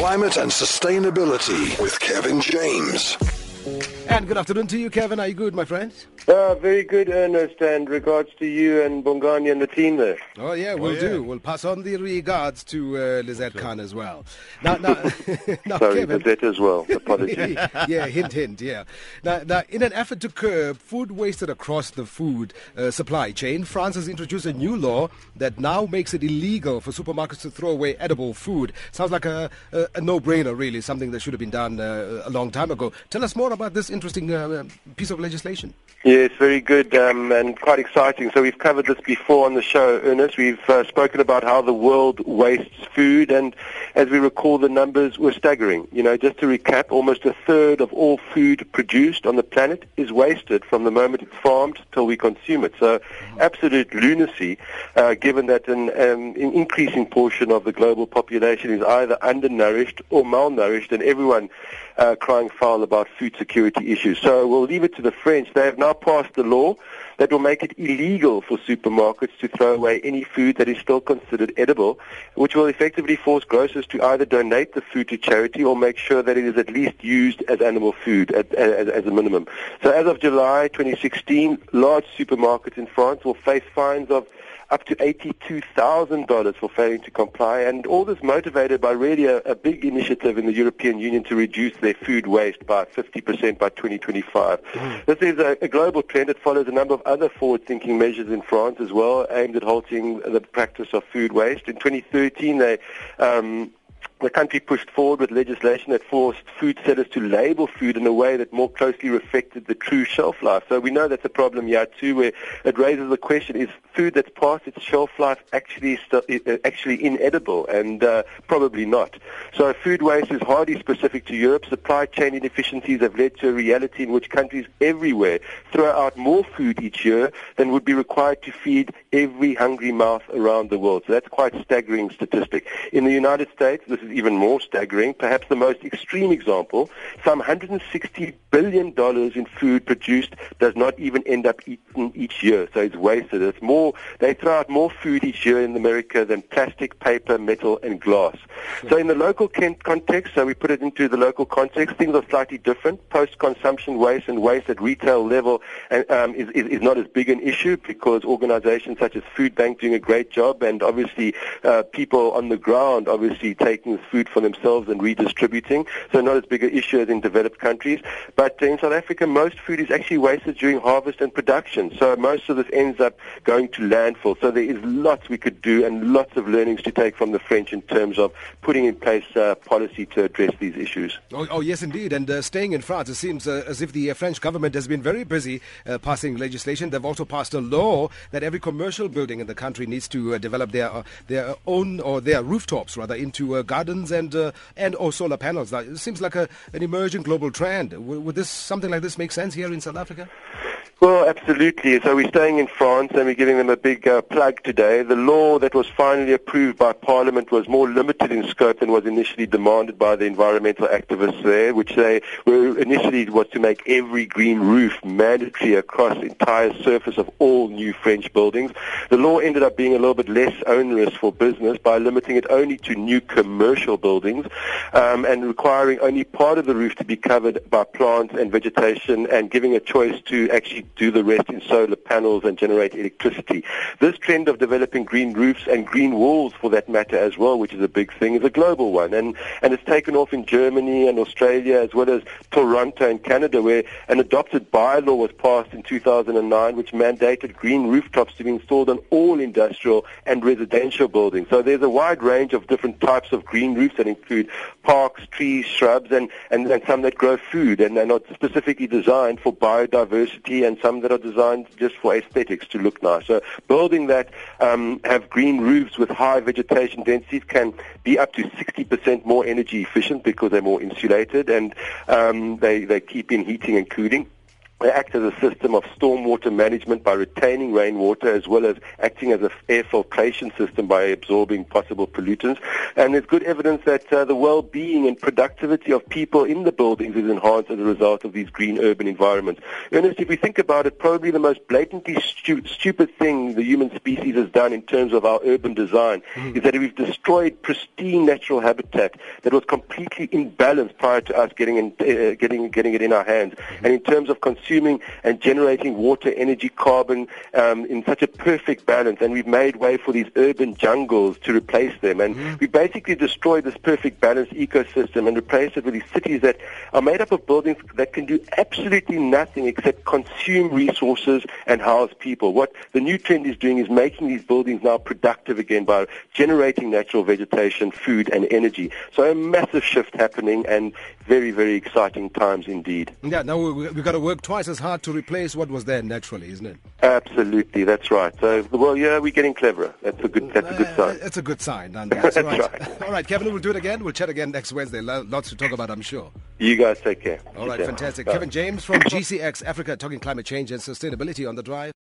climate and sustainability with Kevin James. And good afternoon to you, Kevin. Are you good, my friend? Uh, very good, Ernest, and regards to you and Bongani and the team there. Oh, yeah, we'll Oh, yeah. do. We'll pass on the regards to uh, Lizette Khan as well. Now, now, now Sorry, Kevin. Lizette as well. Apologies. yeah, hint, hint, yeah. Now, now, in an effort to curb food wasted across the food uh, supply chain, France has introduced a new law that now makes it illegal for supermarkets to throw away edible food. Sounds like a, a, a no-brainer, really, something that should have been done uh, a long time ago. Tell us more about this interesting uh, piece of legislation. Yes, very good um, and quite exciting. So we've covered this before on the show, Ernest. We've uh, spoken about how the world wastes food, and as we recall, the numbers were staggering. You know, just to recap, almost a third of all food produced on the planet is wasted from the moment it's farmed till we consume it. So absolute lunacy, uh, given that an, um, an increasing portion of the global population is either undernourished or malnourished, and everyone uh, crying foul about food security issues. So we'll leave it to the French. They have now passed a law that will make it illegal for supermarkets to throw away any food that is still considered edible, which will effectively force grocers to either donate the food to charity or make sure that it is at least used as animal food at, as, as a minimum. So as of July 2016, large supermarkets in France will face fines of up to $82,000 for failing to comply, and all this motivated by really a, a big initiative in the European Union to reduce their food waste by 50% by 2025. This is a, a global trend. It follows a number of other forward-thinking measures in France as well, aimed at halting the practice of food waste. In 2013, they um, the country pushed forward with legislation that forced food sellers to label food in a way that more closely reflected the true shelf life. So we know that's a problem here too, where it raises the question: Is food that's past its shelf life actually st- uh, actually inedible? And uh, probably not. So food waste is hardly specific to Europe. Supply chain inefficiencies have led to a reality in which countries everywhere throw out more food each year than would be required to feed every hungry mouth around the world. So that's quite a staggering statistic. In the United States, this is even more staggering. Perhaps the most extreme example, some $160 billion in food produced does not even end up eaten each year. So it's wasted. It's more, they throw out more food each year in America than plastic, paper, metal, and glass. So in the local context, so we put it into the local context, things are slightly different. Post-consumption waste and waste at retail level um, is, is, is not as big an issue because organizations such as Food Bank doing a great job and obviously uh, people on the ground obviously taking food for themselves and redistributing. So not as big an issue as in developed countries. But in South Africa, most food is actually wasted during harvest and production. So most of this ends up going to landfill. So there is lots we could do and lots of learnings to take from the French in terms of putting in place uh, policy to address these issues. Oh, oh yes, indeed. And uh, staying in France, it seems uh, as if the uh, French government has been very busy uh, passing legislation. They've also passed a law that every commercial building in the country needs to uh, develop their their own or their rooftops rather into uh, gardens and uh, and or solar panels. It seems like a, an emerging global trend. Would this something like this make sense here in South Africa? Well, absolutely. So we're staying in France and we're giving them a big uh, plug today. The law that was finally approved by Parliament was more limited in scope than was initially demanded by the environmental activists there, which they were initially was to make every green roof mandatory across the entire surface of all new French buildings. The law ended up being a little bit less onerous for business by limiting it only to new commercial buildings um, and requiring only part of the roof to be covered by plants and vegetation and giving a choice to actually do the rest in solar panels and generate electricity. This trend of developing green roofs and green walls for that matter as well, which is a big thing, is a global one. And, and it's taken off in Germany and Australia as well as Toronto and Canada where an adopted bylaw was passed in 2009 which mandated green rooftops to be installed on all industrial and residential buildings. So there's a wide range of different types of green roofs that include parks, trees, shrubs, and, and, and some that grow food and are not specifically designed for biodiversity and some that are designed just for aesthetics to look nice. So building that um, have green roofs with high vegetation densities can be up to 60% more energy efficient because they're more insulated and um, they, they keep in heating and cooling. They act as a system of stormwater management by retaining rainwater as well as acting as an air filtration system by absorbing possible pollutants. And there's good evidence that uh, the well-being and productivity of people in the buildings is enhanced as a result of these green urban environments. Ernest, if we think about it, probably the most blatantly stu- stupid thing the human species has done in terms of our urban design mm. is that we've destroyed pristine natural habitat that was completely imbalanced prior to us getting, in, uh, getting, getting it in our hands. Mm-hmm. And in terms of consuming and generating water, energy, carbon um, in such a perfect balance. And we've made way for these urban jungles to replace them. And mm-hmm. we basically destroyed this perfect balanced ecosystem and replaced it with these cities that are made up of buildings that can do absolutely nothing except consume resources and house people. What the new trend is doing is making these buildings now productive again by generating natural vegetation, food, and energy. So a massive shift happening and very, very exciting times indeed. Yeah, now we've got to work twice as hard to replace what was there naturally, isn't it? Absolutely, that's right. So, well, yeah, we're getting cleverer. That's a good, that's a good uh, sign. It's a good sign. And that's right. right. All right, Kevin, we'll do it again. We'll chat again next Wednesday. Lots to talk about, I'm sure. You guys take care. All right, fantastic. Kevin James from GCX Africa talking climate change and sustainability on the drive.